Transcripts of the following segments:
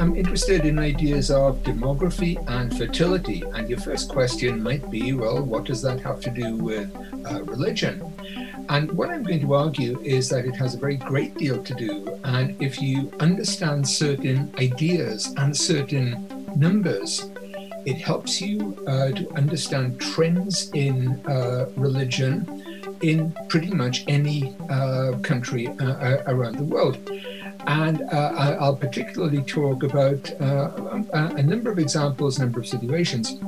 I'm interested in ideas of demography and fertility. And your first question might be well, what does that have to do with uh, religion? And what I'm going to argue is that it has a very great deal to do. And if you understand certain ideas and certain numbers, it helps you uh, to understand trends in uh, religion in pretty much any uh, country uh, uh, around the world. And uh, I'll particularly talk about a number of examples, a number of situations.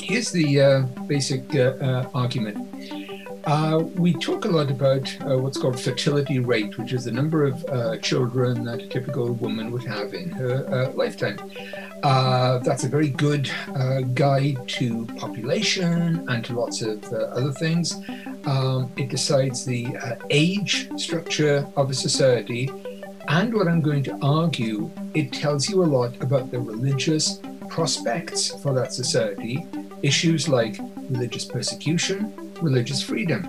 Here's the basic argument. Uh, we talk a lot about uh, what's called fertility rate, which is the number of uh, children that a typical woman would have in her uh, lifetime. Uh, that's a very good uh, guide to population and to lots of other things. Um, it decides the age structure of a society. And what I'm going to argue, it tells you a lot about the religious prospects for that society, issues like religious persecution, religious freedom.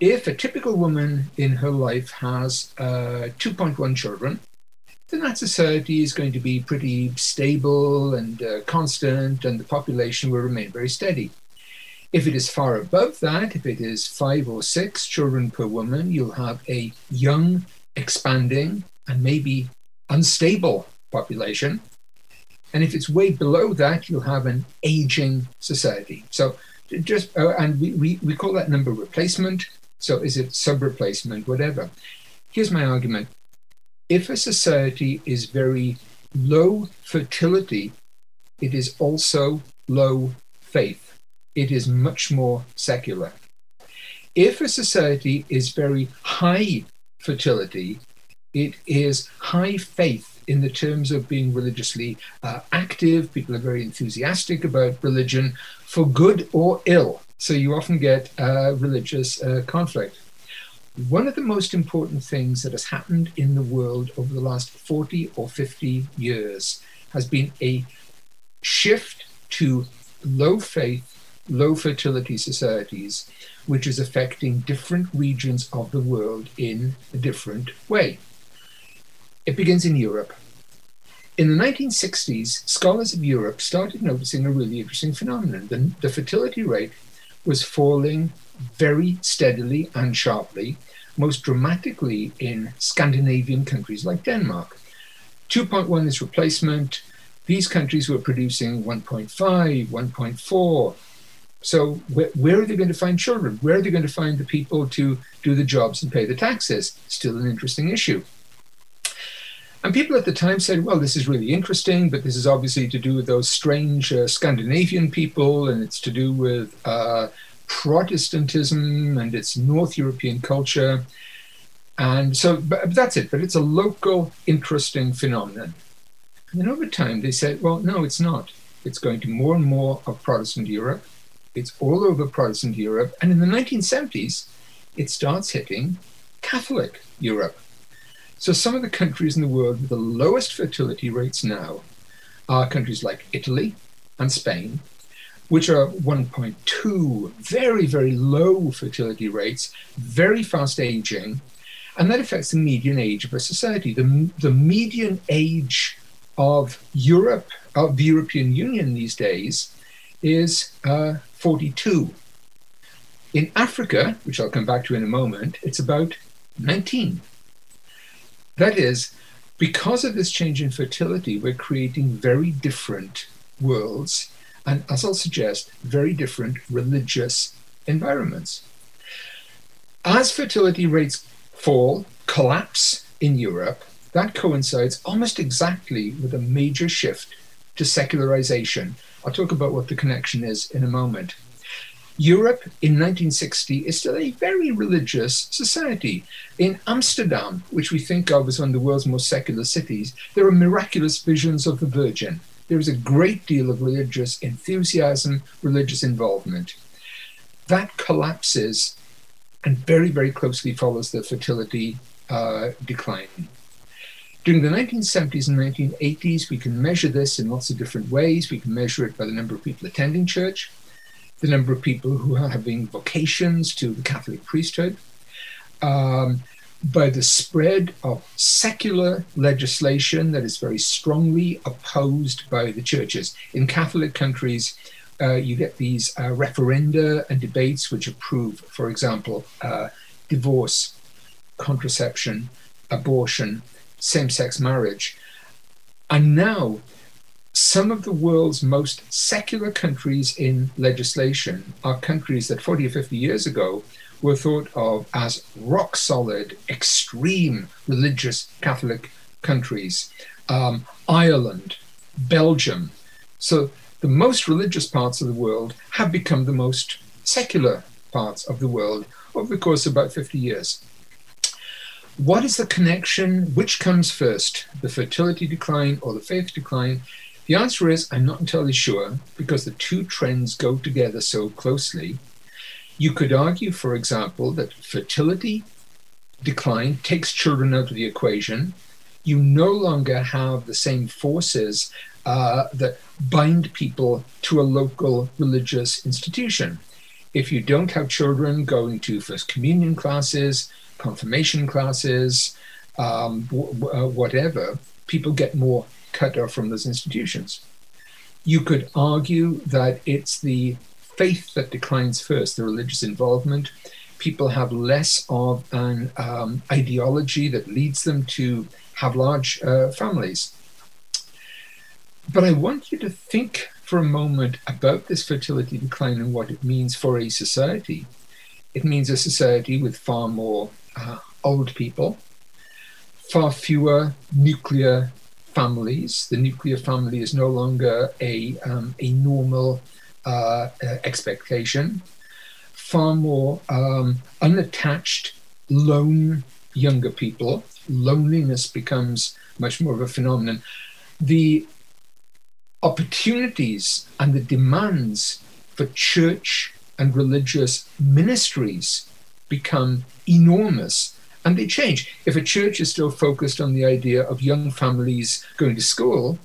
If a typical woman in her life has uh, 2.1 children, then that society is going to be pretty stable and uh, constant, and the population will remain very steady. If it is far above that, if it is five or six children per woman, you'll have a young, expanding, and maybe unstable population. And if it's way below that, you'll have an aging society. So just, uh, and we, we, we call that number replacement. So is it sub replacement, whatever? Here's my argument. If a society is very low fertility, it is also low faith. It is much more secular. If a society is very high fertility, it is high faith in the terms of being religiously uh, active. People are very enthusiastic about religion for good or ill. So you often get uh, religious uh, conflict. One of the most important things that has happened in the world over the last 40 or 50 years has been a shift to low faith, low fertility societies, which is affecting different regions of the world in a different way. It begins in Europe. In the 1960s, scholars of Europe started noticing a really interesting phenomenon. The, the fertility rate was falling very steadily and sharply, most dramatically in Scandinavian countries like Denmark. 2.1 is replacement. These countries were producing 1.5, 1.4. So, where, where, are they going to find children? Where are they going to find the people to do the jobs and pay the taxes? Still an interesting issue. And people at the time said, well, this is really interesting, but this is obviously to do with those strange uh, Scandinavian people, and it's to do with uh, Protestantism and its North European culture. And so but that's it, but it's a local, interesting phenomenon. And then over time, they said, well, no, it's not. It's going to more and more of Protestant Europe. It's all over Protestant Europe. And in the 1970s, it starts hitting Catholic Europe. So some of the countries in the world with the lowest fertility rates now are countries like Italy and Spain, which are 1.2, very, very low fertility rates, very fast aging, and that affects the median age of a society. The, the median age of Europe, of the European Union these days, is uh, 42. In Africa, which I'll come back to in a moment, it's about 19. That is, because of this change in fertility, we're creating very different worlds and, as I'll suggest, very different religious environments. As fertility rates fall, collapse in Europe, that coincides almost exactly with a major shift to secularization. I'll talk about what the connection is in a moment. Europe in 1960 is still a very religious society. In Amsterdam, which we think of as one of the world's most secular cities, there are miraculous visions of the Virgin. There is a great deal of religious enthusiasm, religious involvement. That collapses and very, very closely follows the fertility uh, decline. During the 1970s and 1980s, we can measure this in lots of different ways. We can measure it by the number of people attending church the number of people who are having vocations to the Catholic priesthood. Um, by the spread of secular legislation that is very strongly opposed by the churches. In Catholic countries, uh, you get these uh, referenda and debates which approve, for example, uh, divorce, contraception, abortion, same sex marriage. And now, some of the world's most secular countries in legislation are countries that 40 or 50 years ago were thought of as rock solid, extreme religious Catholic countries. Um, Ireland, Belgium. So the most religious parts of the world have become the most secular parts of the world over the course of about 50 years. What is the connection? Which comes first, the fertility decline or the faith decline? The answer is I'm not entirely sure because the two trends go together so closely. You could argue, for example, that fertility decline takes children out of the equation. You no longer have the same forces uh, that bind people to a local religious institution. If you don't have children going to First Communion classes, confirmation classes, um, w- uh, whatever, people get more cut off from those institutions. You could argue that it's the faith that declines first, the religious involvement. People have less of an um, ideology that leads them to have large uh, families. But I want you to think for a moment about this fertility decline and what it means for a society. It means a society with far more uh, old people, far fewer nuclear families. The nuclear family is no longer a, um, a normal uh, uh, expectation, far more um, unattached, lone younger people. Loneliness becomes much more of a phenomenon. The opportunities and the demands for church and religious ministries become enormous and they change. If a church is still focused on the idea of young families going to school,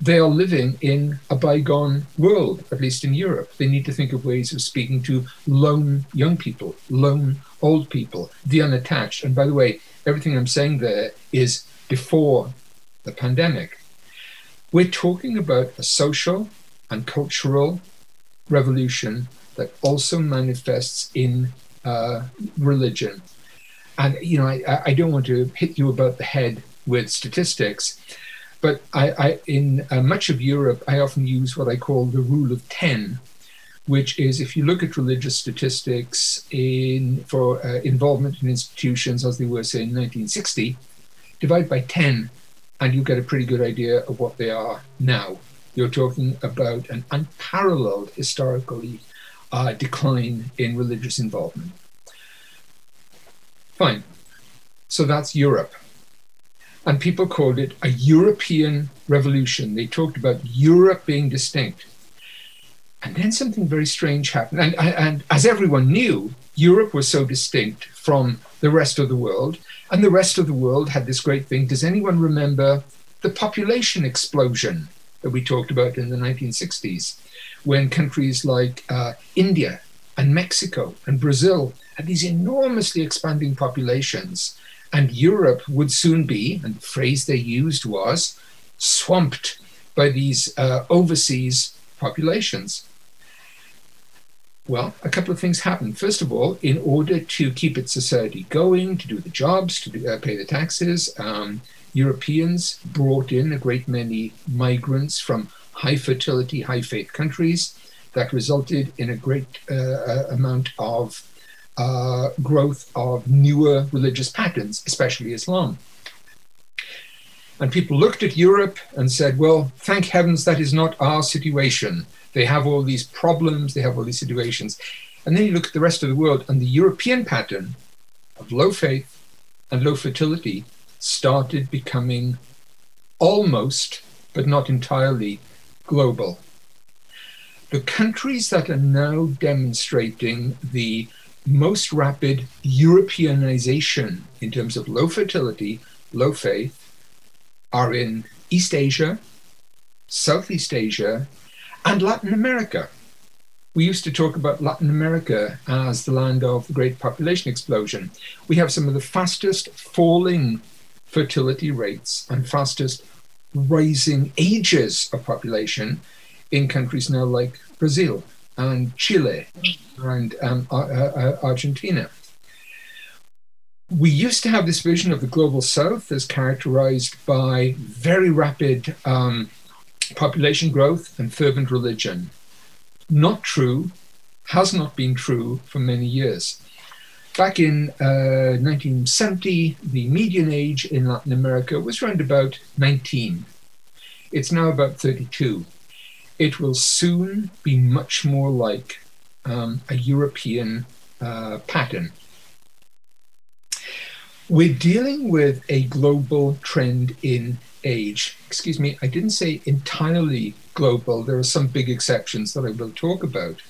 they are living in a bygone world, at least in Europe. They need to think of ways of speaking to lone young people, lone old people, the unattached. And by the way, everything I'm saying there is before the pandemic. We're talking about a social and cultural revolution that also manifests in uh, religion. And, you know, I, I don't want to hit you about the head with statistics, but I, I in uh, much of Europe, I often use what I call the rule of 10, which is if you look at religious statistics in for uh, involvement in institutions as they were, say, in 1960, divide by 10, and you get a pretty good idea of what they are now. You're talking about an unparalleled historically uh, decline in religious involvement. Fine. So that's Europe and people called it a European revolution. They talked about Europe being distinct. And then something very strange happened. And, and, as everyone knew, Europe was so distinct from the rest of the world. And the rest of the world had this great thing. Does anyone remember the population explosion that we talked about in the 1960s, when countries like uh, India and Mexico and Brazil had these enormously expanding populations? And Europe would soon be, and the phrase they used was, swamped by these uh, overseas populations. Well, a couple of things happened. First of all, in order to keep its society going, to do the jobs, to do, uh, pay the taxes, um, Europeans brought in a great many migrants from high fertility, high faith countries. That resulted in a great uh, uh amount of uh, growth of newer religious patterns, especially Islam. And people looked at Europe and said, well, thank heavens that is not our situation. They have all these problems, they have all these situations. And then you look at the rest of the world, and the European pattern of low faith and low fertility started becoming almost, but not entirely, global. The countries that are now demonstrating the most rapid Europeanization in terms of low fertility, low faith, are in East Asia, Southeast Asia, and Latin America. We used to talk about Latin America as the land of the great population explosion. We have some of the fastest falling fertility rates and fastest rising ages of population in countries now like Brazil and Chile and um, Argentina. We used to have this vision of the global south as characterized by very rapid um, population growth and fervent religion not true, has not been true for many years. Back in uh, 1970, the median age in Latin America was around about 19. It's now about 32. It will soon be much more like um, a European uh, pattern. We're dealing with a global trend in age. Excuse me, I didn't say entirely global. There are some big exceptions that I will talk about.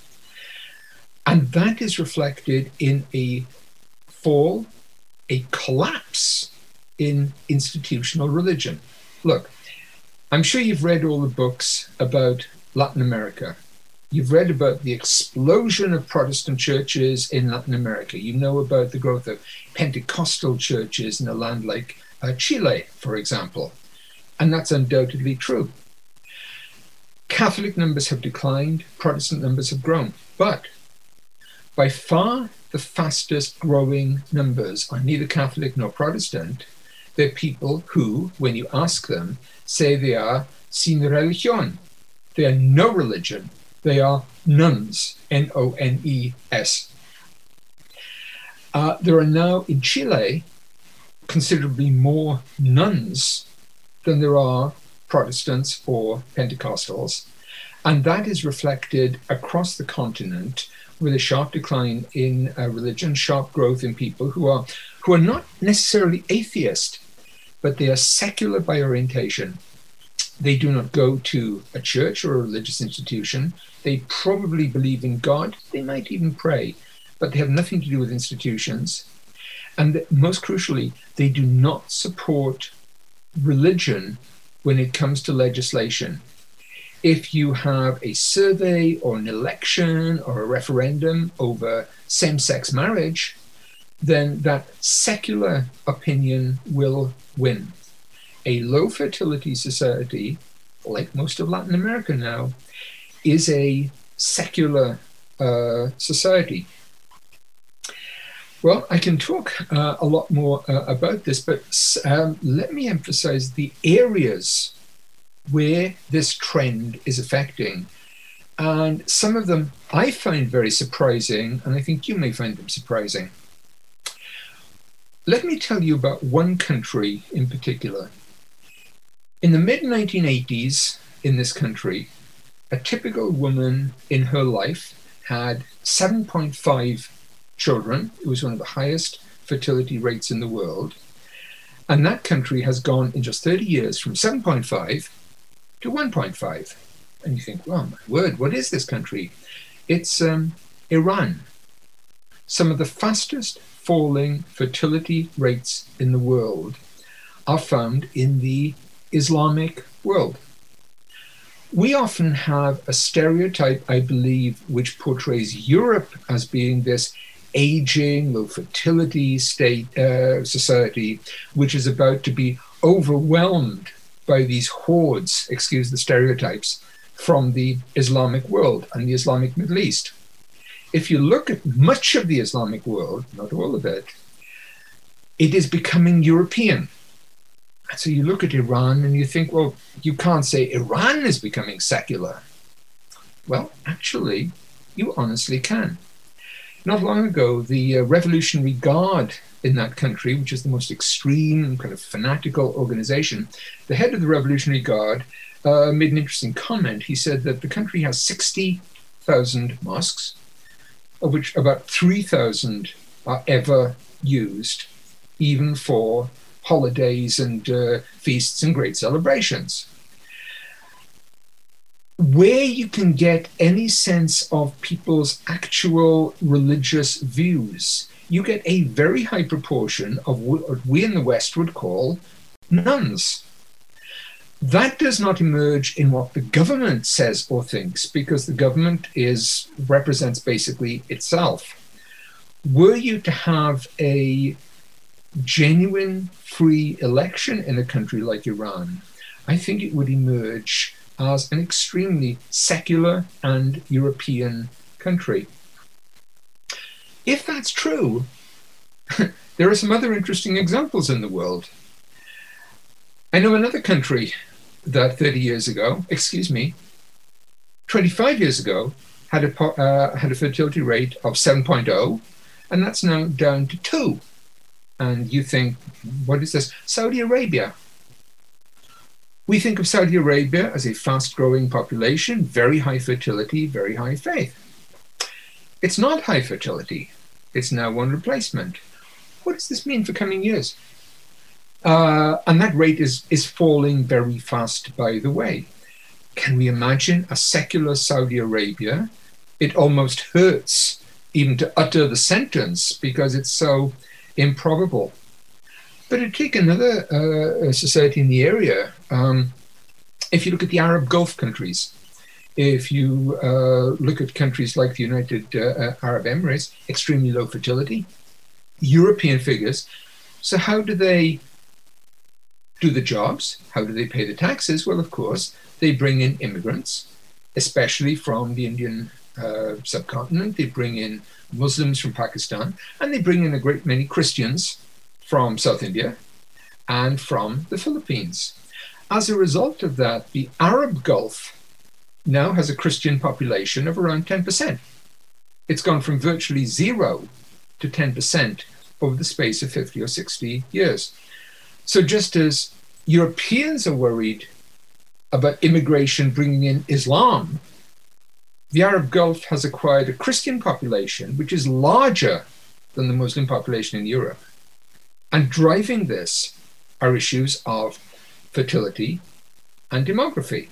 And that is reflected in a fall, a collapse in institutional religion. Look, I'm sure you've read all the books about Latin America. You've read about the explosion of Protestant churches in Latin America. You know about the growth of Pentecostal churches in a land like uh, Chile, for example. And that's undoubtedly true. Catholic numbers have declined, Protestant numbers have grown. But by far the fastest growing numbers are neither Catholic nor Protestant. They're people who, when you ask them, say they are sin religión. They are no religion. They are nones, N O N E S. Uh, there are now in Chile considerably more nones than there are Protestants or Pentecostals. And that is reflected across the continent with a sharp decline in uh, religion, sharp growth in people who are who are not necessarily atheist, but they are secular by orientation. They do not go to a church or a religious institution. They probably believe in God. They might even pray, but they have nothing to do with institutions. And most crucially, they do not support religion when it comes to legislation. If you have a survey or an election or a referendum over same sex marriage, then that secular opinion will win. A low fertility society, like most of Latin America now, is a secular uh, society. Well, I can talk uh, a lot more uh, about this, but um, let me emphasize the areas where this trend is affecting. And some of them I find very surprising, and I think you may find them surprising. Let me tell you about one country in particular. In the mid 1980s, in this country, a typical woman in her life had 7.5 children. It was one of the highest fertility rates in the world. And that country has gone in just 30 years from 7.5 to 1.5. And you think, well, my word, what is this country? It's um, Iran. Some of the fastest falling fertility rates in the world are found in the Islamic world. We often have a stereotype, I believe, which portrays Europe as being this aging, low fertility state uh, society, which is about to be overwhelmed by these hordes, excuse the stereotypes, from the Islamic world and the Islamic Middle East. If you look at much of the Islamic world, not all of it, it is becoming European. So you look at Iran and you think, well, you can't say Iran is becoming secular. Well, actually, you honestly can. Not long ago, the uh, Revolutionary Guard in that country, which is the most extreme kind of fanatical organization, the head of the Revolutionary Guard uh, made an interesting comment. He said that the country has 60,000 mosques, of which about 3,000 are ever used, even for holidays and uh, feasts and great celebrations where you can get any sense of people's actual religious views, you get a very high proportion of what we in the West would call nones. That does not emerge in what the government says or thinks, because the government is represents basically itself. Were you to have a genuine free election in a country like Iran, I think it would emerge as an extremely secular and European country. If that's true, there are some other interesting examples in the world. I know another country that 30 years ago, excuse me, 25 years ago, had a, uh, had a fertility rate of 7.0, and that's now down to 2. And you think, what is this? Saudi Arabia. We think of Saudi Arabia as a fast growing population, very high fertility, very high faith. It's not high fertility, it's now one replacement. What does this mean for coming years? Uh, and that rate is, is falling very fast, by the way. Can we imagine a secular Saudi Arabia? It almost hurts even to utter the sentence because it's so improbable. But to take another uh, society in the area, um, if you look at the Arab Gulf countries, if you uh, look at countries like the United uh, uh Arab Emirates, extremely low fertility, European figures. So, how do they do the jobs? How do they pay the taxes? Well, of course, they bring in immigrants, especially from the Indian uh, subcontinent. They bring in Muslims from Pakistan, and they bring in a great many Christians from South India and from the Philippines. As a result of that, the Arab Gulf now has a Christian population of around 10%. It's gone from virtually zero to 10% over the space of 50 or 60 years. So just as Europeans are worried about immigration bringing in Islam, the Arab Gulf has acquired a Christian population which is larger than the Muslim population in Europe. And driving this are issues of fertility and demography.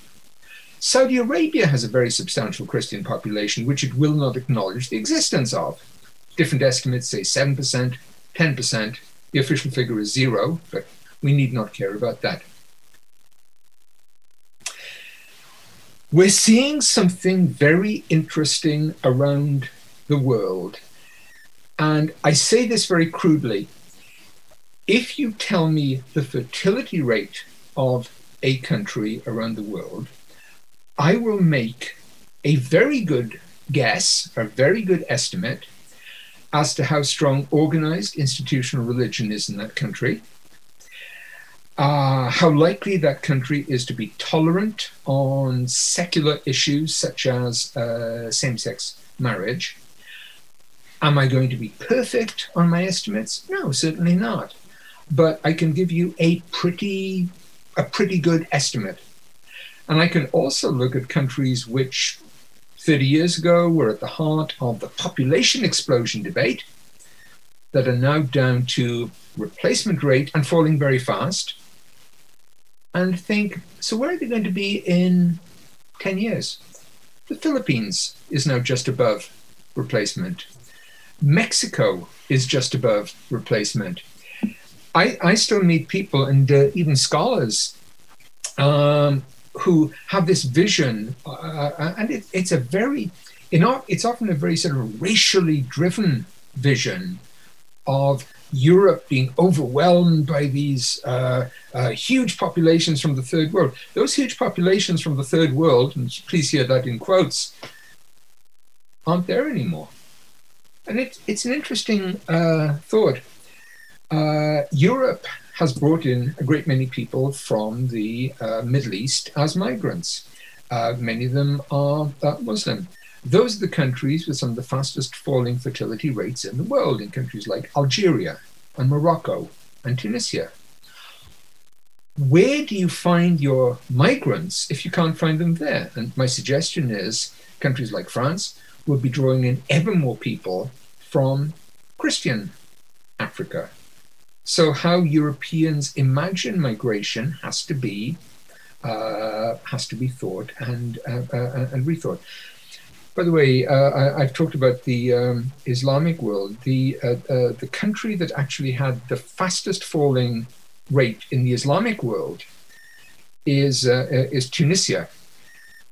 Saudi Arabia has a very substantial Christian population which it will not acknowledge the existence of. Different estimates say 7%, 10%. The official figure is zero, but we need not care about that. We're seeing something very interesting around the world. And I say this very crudely. If you tell me the fertility rate of a country around the world, I will make a very good guess, a very good estimate as to how strong organized institutional religion is in that country, uh, how likely that country is to be tolerant on secular issues such as uh, same sex marriage. Am I going to be perfect on my estimates? No, certainly not. But I can give you a pretty, a pretty good estimate. And I can also look at countries which 30 years ago were at the heart of the population explosion debate that are now down to replacement rate and falling very fast and think, so where are they going to be in 10 years? The Philippines is now just above replacement. Mexico is just above replacement. I, I still meet people and uh, even scholars um, who have this vision, uh, uh and it, it's a very, you know, it's often a very sort of racially driven vision of Europe being overwhelmed by these uh, uh, huge populations from the third world. Those huge populations from the third world, and please hear that in quotes, aren't there anymore. And it, it's an interesting uh, thought. Uh, Europe has brought in a great many people from the uh, Middle East as migrants. Uh, many of them are Muslim. Those are the countries with some of the fastest falling fertility rates in the world, in countries like Algeria and Morocco and Tunisia. Where do you find your migrants if you can't find them there? And my suggestion is countries like France will be drawing in ever more people from Christian Africa. So, how Europeans imagine migration has to be uh, has to be thought and uh, uh, and rethought. By the way, uh, I, have talked about the um, Islamic world. The uh, uh, the country that actually had the fastest falling rate in the Islamic world is, uh, is Tunisia.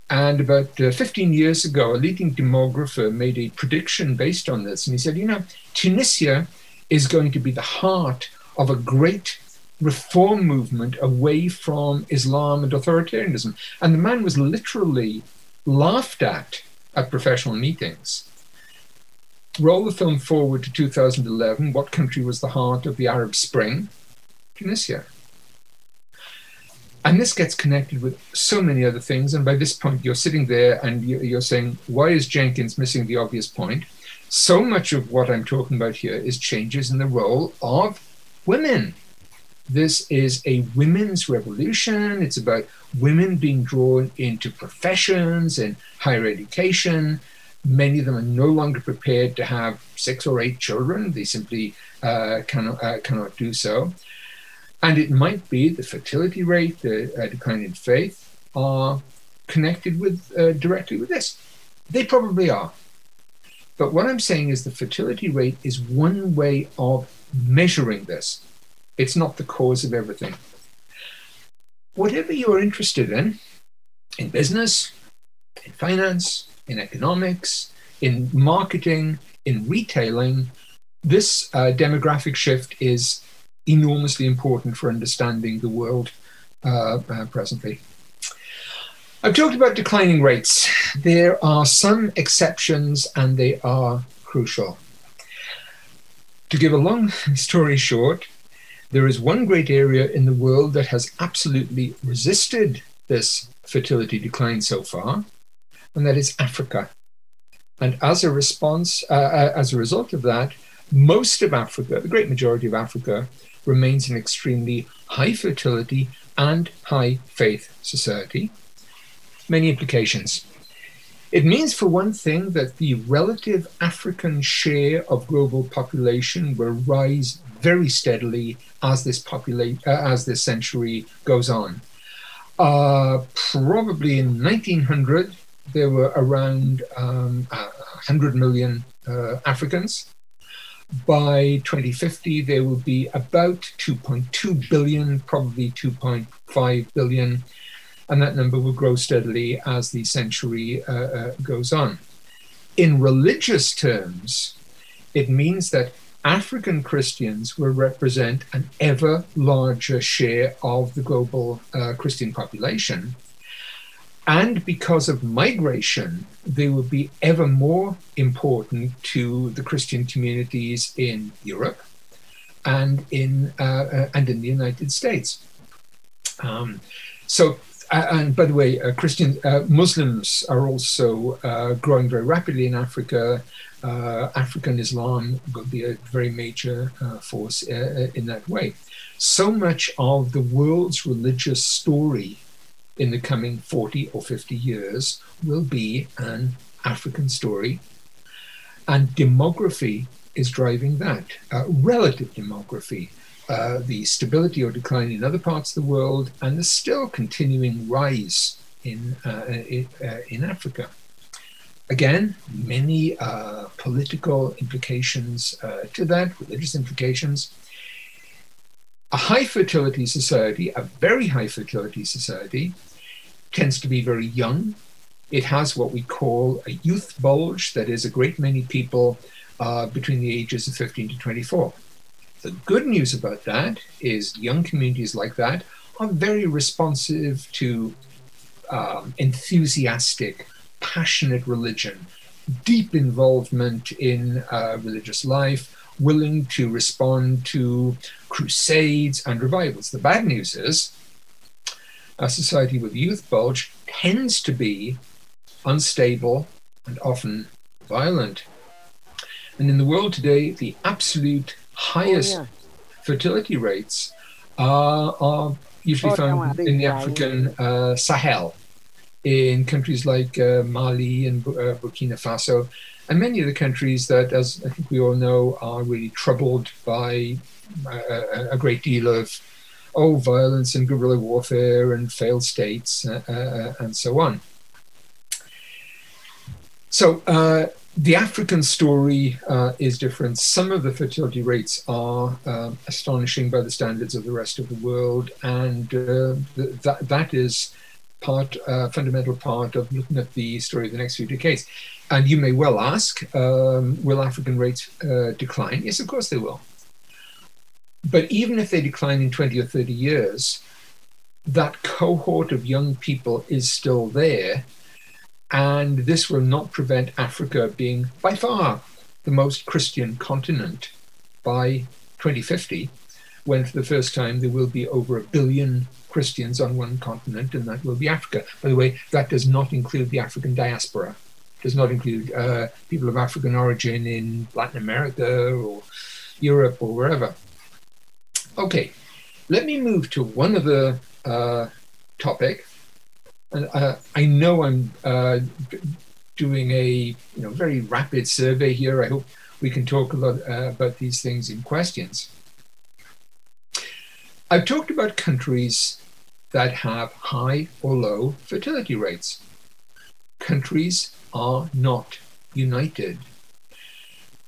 And about uh, 15 years ago, a leading demographer made a prediction based on this. And he said, you know, Tunisia is going to be the heart of a great reform movement away from Islam and authoritarianism. And the man was literally laughed at at professional meetings. Roll the film forward to 2011. What country was the heart of the Arab Spring? Tunisia. And this gets connected with so many other things. And by this point, you're sitting there and you're saying, why is Jenkins missing the obvious point? So much of what I'm talking about here is changes in the role of women. This is a women's revolution. It's about women being drawn into professions and higher education. Many of them are no longer prepared to have six or eight children. They simply uh, cannot, uh, cannot do so. And it might be the fertility rate, the uh, decline in faith are connected with uh, directly with this. They probably are. But what I'm saying is the fertility rate is one way of measuring this. It's not the cause of everything. Whatever you're interested in, in business, in finance, in economics, in marketing, in retailing, this uh, demographic shift is enormously important for understanding the world uh, uh, presently. I've talked about declining rates. There are some exceptions and they are crucial. To give a long story short, there is one great area in the world that has absolutely resisted this fertility decline so far, and that is Africa. And as a response, uh, uh as a result of that, most of Africa, the great majority of Africa, remains an extremely high fertility and high faith society. Many implications. It means, for one thing, that the relative African share of global population will rise very steadily as this uh, as this century goes on. Uh, probably in 1900, there were around um, 100 million uh, Africans. By 2050, there will be about 2.2 billion, probably 2.5 billion, and that number will grow steadily as the century uh, uh, goes on. In religious terms, it means that African Christians will represent an ever larger share of the global uh, Christian population and because of migration, they will be ever more important to the Christian communities in Europe and in uh, uh, and in the United States. Um, so, and by the way, uh, Christian uh, Muslims are also uh, growing very rapidly in Africa. African Islam will be a very major force in that way. So much of the world's religious story in the coming 40 or 50 years will be an African story. And demography is driving that. Uh, relative demography, uh, the stability or decline in other parts of the world, and the still continuing rise in, uh, in, uh, in, Africa. Again, many uh, political implications uh, to that, religious implications. A high fertility society, a very high fertility society, tends to be very young. It has what we call a youth bulge, that is, a great many people uh, between the ages of 15 to 24. The good news about that is young communities like that are very responsive to um, enthusiastic, passionate religion, deep involvement in uh, religious life, willing to respond to crusades and revivals. The bad news is a society with youth bulge tends to be unstable and often violent. And in the world today, the absolute highest oh, yeah. fertility rates are, are usually oh, found in the African uh, Sahel, in countries like uh, Mali and uh, Burkina Faso, and many of the countries that, as I think we all know, are really troubled by uh, a great deal of oh, violence and guerrilla warfare and failed states uh, uh, and so on. So, uh, the African story uh, is different. Some of the fertility rates are uh, astonishing by the standards of the rest of the world, and uh, th- that that is part, uh, fundamental part of looking at the story of the next few decades. And you may well ask, um, will African rates uh, decline? Yes, of course they will. But even if they decline in 20 or 30 years, that cohort of young people is still there and this will not prevent Africa being by far the most Christian continent by 2050, when for the first time there will be over a billion Christians on one continent, and that will be Africa. By the way, that does not include the African diaspora, does not include uh, people of African origin in Latin America or Europe or wherever. Okay, let me move to one other uh, topic uh, I know I'm uh, doing a you know very rapid survey here. I hope we can talk a lot uh, about these things in questions. I've talked about countries that have high or low fertility rates. Countries are not united.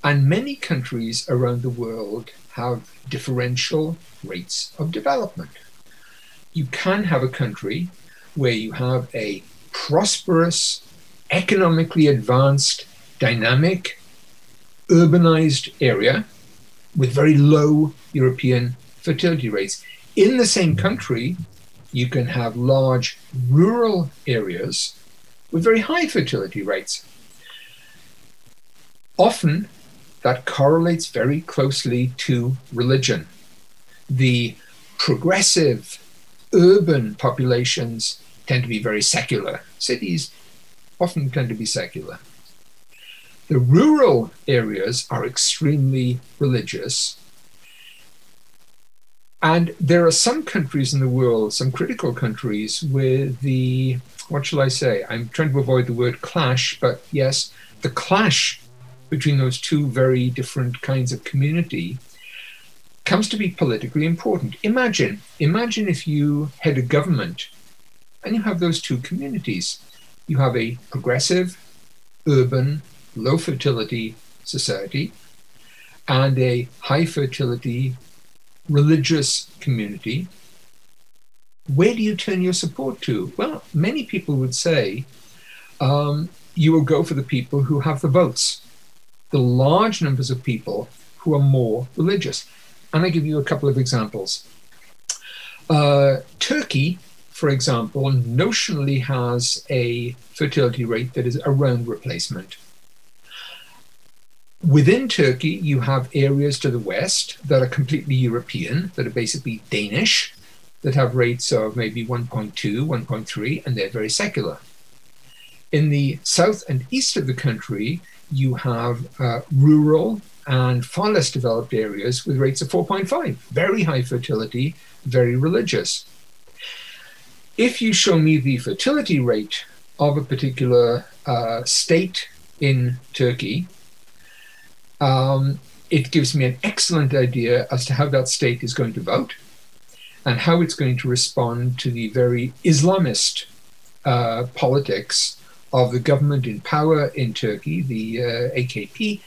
And many countries around the world have differential rates of development. You can have a country where you have a prosperous, economically advanced, dynamic, urbanized area with very low European fertility rates. In the same mm-hmm. country, you can have large rural areas with very high fertility rates. Often, that correlates very closely to religion. The progressive urban populations tend to be very secular. Cities often tend to be secular. The rural areas are extremely religious. And there are some countries in the world, some critical countries, where the, what shall I say? I'm trying to avoid the word clash, but yes, the clash between those two very different kinds of community comes to be politically important. Imagine, imagine if you had a government and you have those two communities. You have a progressive, urban, low fertility society and a high fertility religious community. Where do you turn your support to? Well, many people would say um, you will go for the people who have the votes, the large numbers of people who are more religious. And I give you a couple of examples. Uh, Turkey for example, notionally has a fertility rate that is around replacement. Within Turkey, you have areas to the west that are completely European, that are basically Danish, that have rates of maybe 1.2, 1.3, and they're very secular. In the south and east of the country, you have uh, rural and far less developed areas with rates of 4.5, very high fertility, very religious if you show me the fertility rate of a particular uh, state in Turkey, um, it gives me an excellent idea as to how that state is going to vote and how it's going to respond to the very Islamist uh, politics of the government in power in Turkey, the uh, AKP,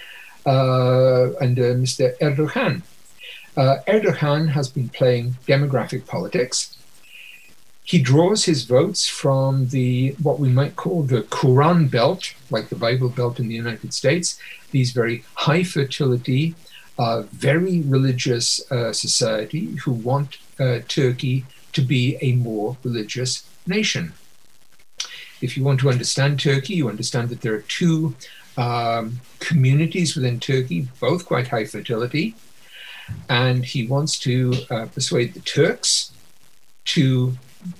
uh, under Mr. Erdogan. Uh, Erdogan has been playing demographic politics he draws his votes from the what we might call the Quran belt, like the Bible belt in the United States, these very high fertility, uh, very religious uh, society who want uh, Turkey to be a more religious nation. If you want to understand Turkey, you understand that there are two um, communities within Turkey, both quite high fertility, and he wants to uh, persuade the Turks to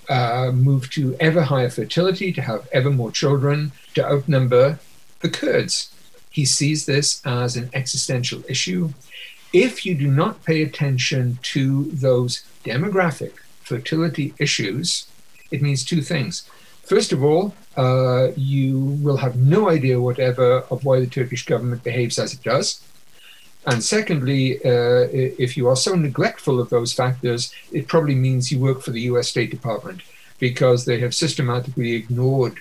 uh, move to ever higher fertility, to have ever more children, to outnumber the Kurds. He sees this as an existential issue. If you do not pay attention to those demographic fertility issues, it means two things. First of all, uh, you will have no idea whatever of why the Turkish government behaves as it does. And secondly, uh, if you are so neglectful of those factors, it probably means you work for the US State Department because they have systematically ignored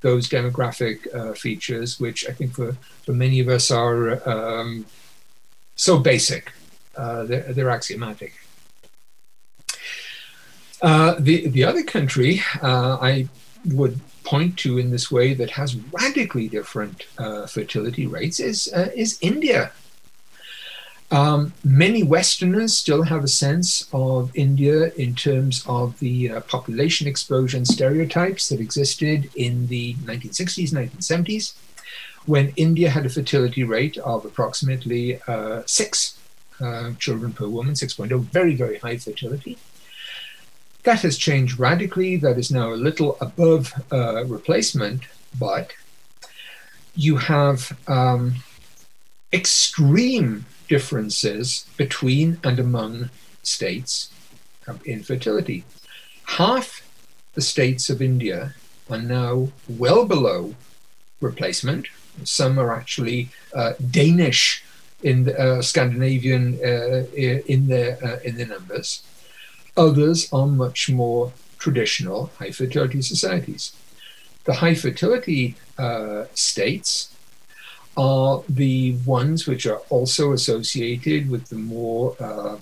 those demographic uh, features, which I think for, for many of us are um, so basic, uh, they're, they're, axiomatic. Uh, the, the other country uh, I would point to in this way that has radically different uh, fertility rates is, is India. Um, many Westerners still have a sense of India in terms of the uh, population explosion stereotypes that existed in the 1960s, 1970s, when India had a fertility rate of approximately uh, six uh, children per woman, 6.0, very, very high fertility. That has changed radically. That is now a little above uh, replacement, but you have um, extreme differences between and among states of infertility. Half the states of India are now well below replacement. Some are actually uh, Danish in the, uh, Scandinavian uh, in their uh, in their numbers. Others are much more traditional high fertility societies. The high fertility uh, states are the ones which are also associated with the more uh,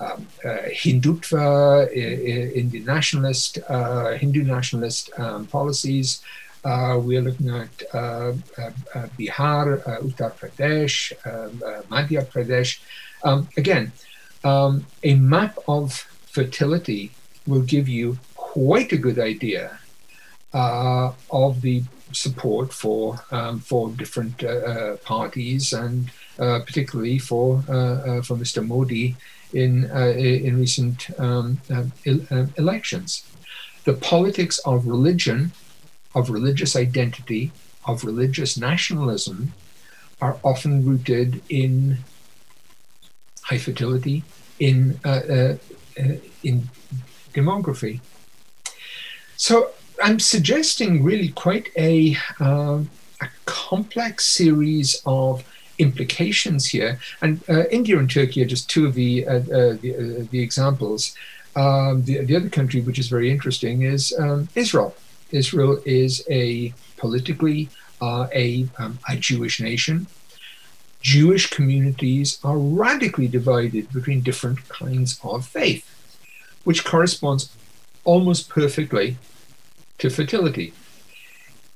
um, uh, Hindutva, Indian nationalist, uh, Hindu nationalist um, policies. Uh, we're looking at uh, uh, Bihar, Uttar Pradesh, um, Madhya Pradesh. Um, again, um, a map of fertility will give you quite a good idea of the support for um, for different uh, uh, parties and uh, particularly for for Mr. Modi in in recent um, elections. The politics of religion, of religious identity, of religious nationalism, are often rooted in high fertility, in in demography. So I'm suggesting really quite a, uh, a complex series of implications here. And uh, India and Turkey are just two of the, uh, uh the, uh, the, examples. Um, the, the other country, which is very interesting, is um, Israel. Israel is a politically uh, a, um, a Jewish nation. Jewish communities are radically divided between different kinds of faith, which corresponds almost perfectly to fertility.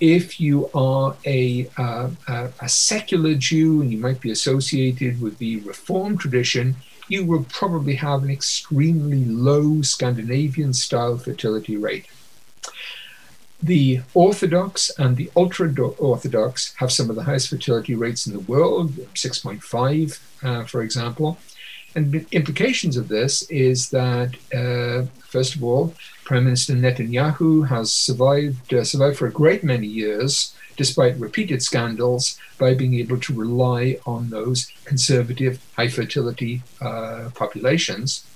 If you are a, uh, a, secular Jew and you might be associated with the Reformed tradition, you will probably have an extremely low Scandinavian style fertility rate. The Orthodox and the ultra Orthodox have some of the highest fertility rates in the world, 6.5, uh, for example. And the implications of this is that, uh, first of all, Prime Minister Netanyahu has survived uh, survived for a great many years, despite repeated scandals, by being able to rely on those conservative, high fertility uh, populations.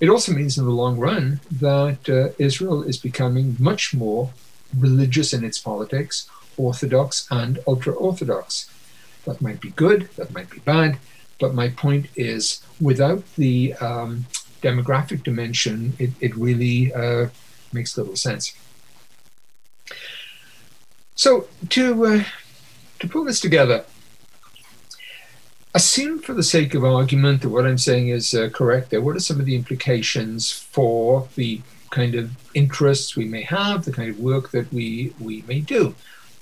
It also means, in the long run, that uh, Israel is becoming much more religious in its politics, orthodox and ultra orthodox. That might be good, that might be bad, but my point is without the um, demographic dimension, it, it really uh, makes little sense. So to uh, to pull this together, assume for the sake of argument that what I'm saying is uh, correct. There, what are some of the implications for the kind of interests we may have, the kind of work that we we may do?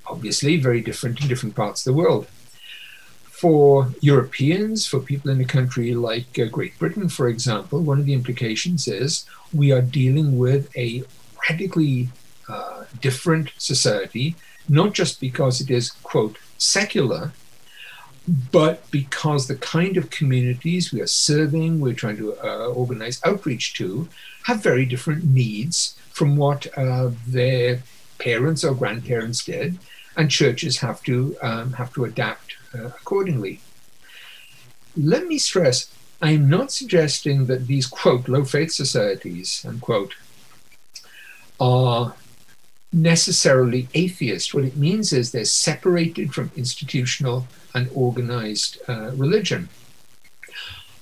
Obviously, very different in different parts of the world for Europeans, for people in a country like uh, Great Britain, for example, one of the implications is we are dealing with a radically uh, different society, not just because it is, quote, secular, but because the kind of communities we are serving, we're trying to uh, organize outreach to, have very different needs from what uh, their parents or grandparents did, and churches have to um, have to adapt accordingly. Let me stress, I am not suggesting that these, quote, low faith societies, unquote, are necessarily atheist. What it means is they're separated from institutional and organized uh, religion.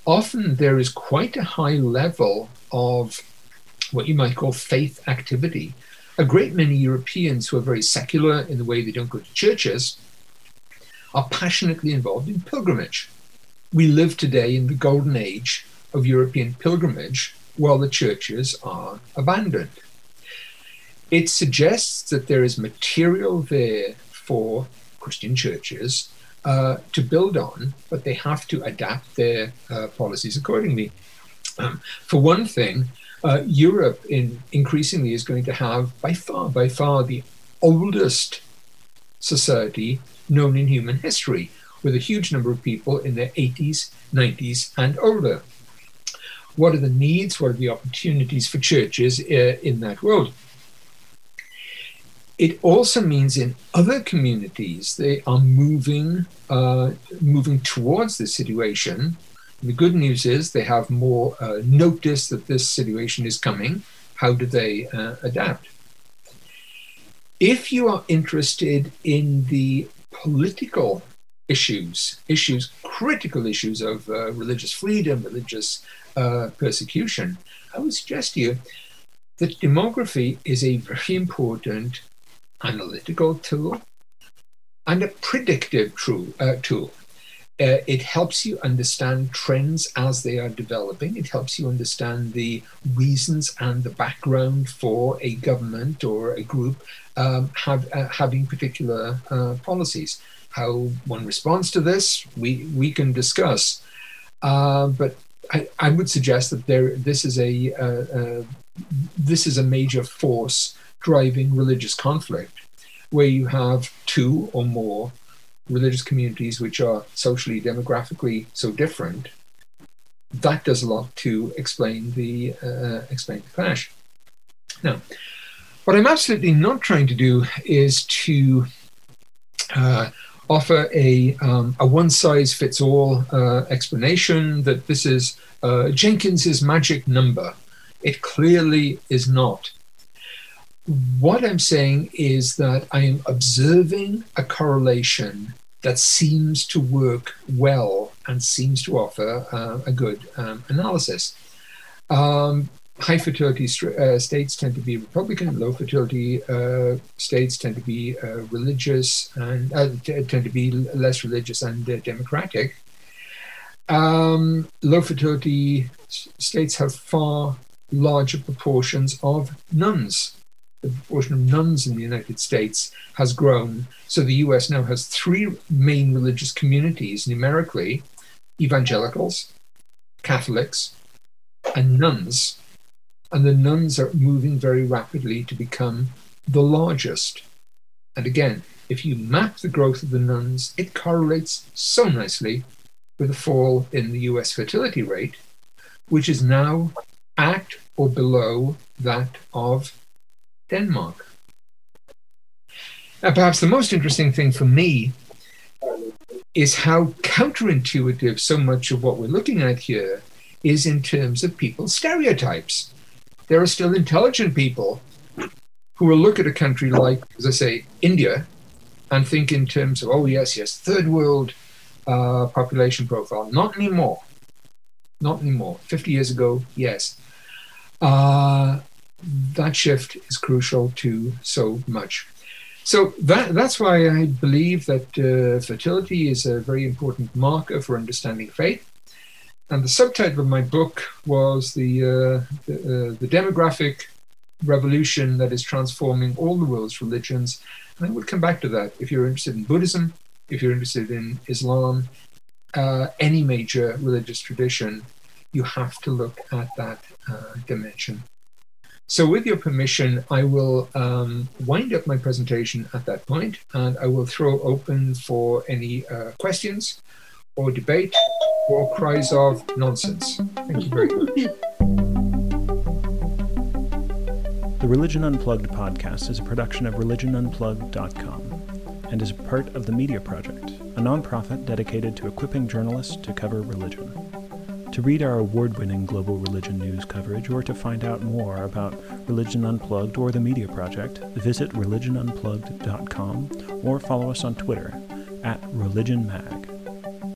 Often there is quite a high level of what you might call faith activity a great many Europeans who are very secular in the way they don't go to churches are passionately involved in pilgrimage. We live today in the golden age of European pilgrimage while the churches are abandoned. It suggests that there is material there for Christian churches uh, to build on, but they have to adapt their uh, policies accordingly. Um, for one thing, uh, Europe in increasingly is going to have by far, by far the oldest society known in human history, with a huge number of people in their 80s, 90s, and older. What are the needs? What are the opportunities for churches uh, in that world? It also means in other communities they are moving uh, moving towards this situation. The good news is they have more uh, notice that this situation is coming. How do they uh, adapt? If you are interested in the political issues, issues, critical issues of uh, religious freedom, religious uh, persecution, I would suggest to you that demography is a very important analytical tool and a predictive tool. Uh, tool. Uh, it helps you understand trends as they are developing. It helps you understand the reasons and the background for a government or a group um, have, uh, having particular uh, policies. How one responds to this, we, we can discuss. Uh, but I, I, would suggest that there this is a uh, uh, this is a major force driving religious conflict, where you have two or more religious communities which are socially, demographically so different, that does a lot to explain the uh, explain the clash. Now, what I'm absolutely not trying to do is to uh, offer a um, a one size fits all uh, explanation that this is uh, Jenkins's magic number. It clearly is not. What I'm saying is that I am observing a correlation that seems to work well and seems to offer uh, a good um, analysis. Um, high fertility uh, states tend to be Republican, low fertility uh, states tend to be uh, religious and uh, tend to be less religious and uh, democratic. Um, low fertility states have far larger proportions of nones. the proportion of nones in the United States has grown. So the US now has three main religious communities numerically evangelicals, Catholics, and nones. And the nones are moving very rapidly to become the largest. And again, if you map the growth of the nones, it correlates so nicely with a fall in the US fertility rate, which is now at or below that of Denmark. Now, perhaps the most interesting thing for me is how counterintuitive so much of what we're looking at here is in terms of people's stereotypes. There are still intelligent people who will look at a country like, as I say, India, and think in terms of, oh, yes, yes, third world uh, population profile. Not anymore. Not anymore. 50 years ago, yes. Uh, that shift is crucial to so much. So that, that's why I believe that uh, fertility is a very important marker for understanding faith. And the subtitle of my book was the, uh, the, uh, the, demographic revolution that is transforming all the world's religions. And I will come back to that. If you're interested in Buddhism, if you're interested in Islam, uh, any major religious tradition, you have to look at that uh, dimension. So, with your permission, I will um, wind up my presentation at that point and I will throw open for any uh, questions or debate or cries of nonsense. Thank you very much. The Religion Unplugged podcast is a production of religionunplugged.com and is part of the Media Project, a nonprofit dedicated to equipping journalists to cover religion. To read our award winning global religion news coverage or to find out more about Religion Unplugged or the Media Project, visit religionunplugged.com or follow us on Twitter at ReligionMag.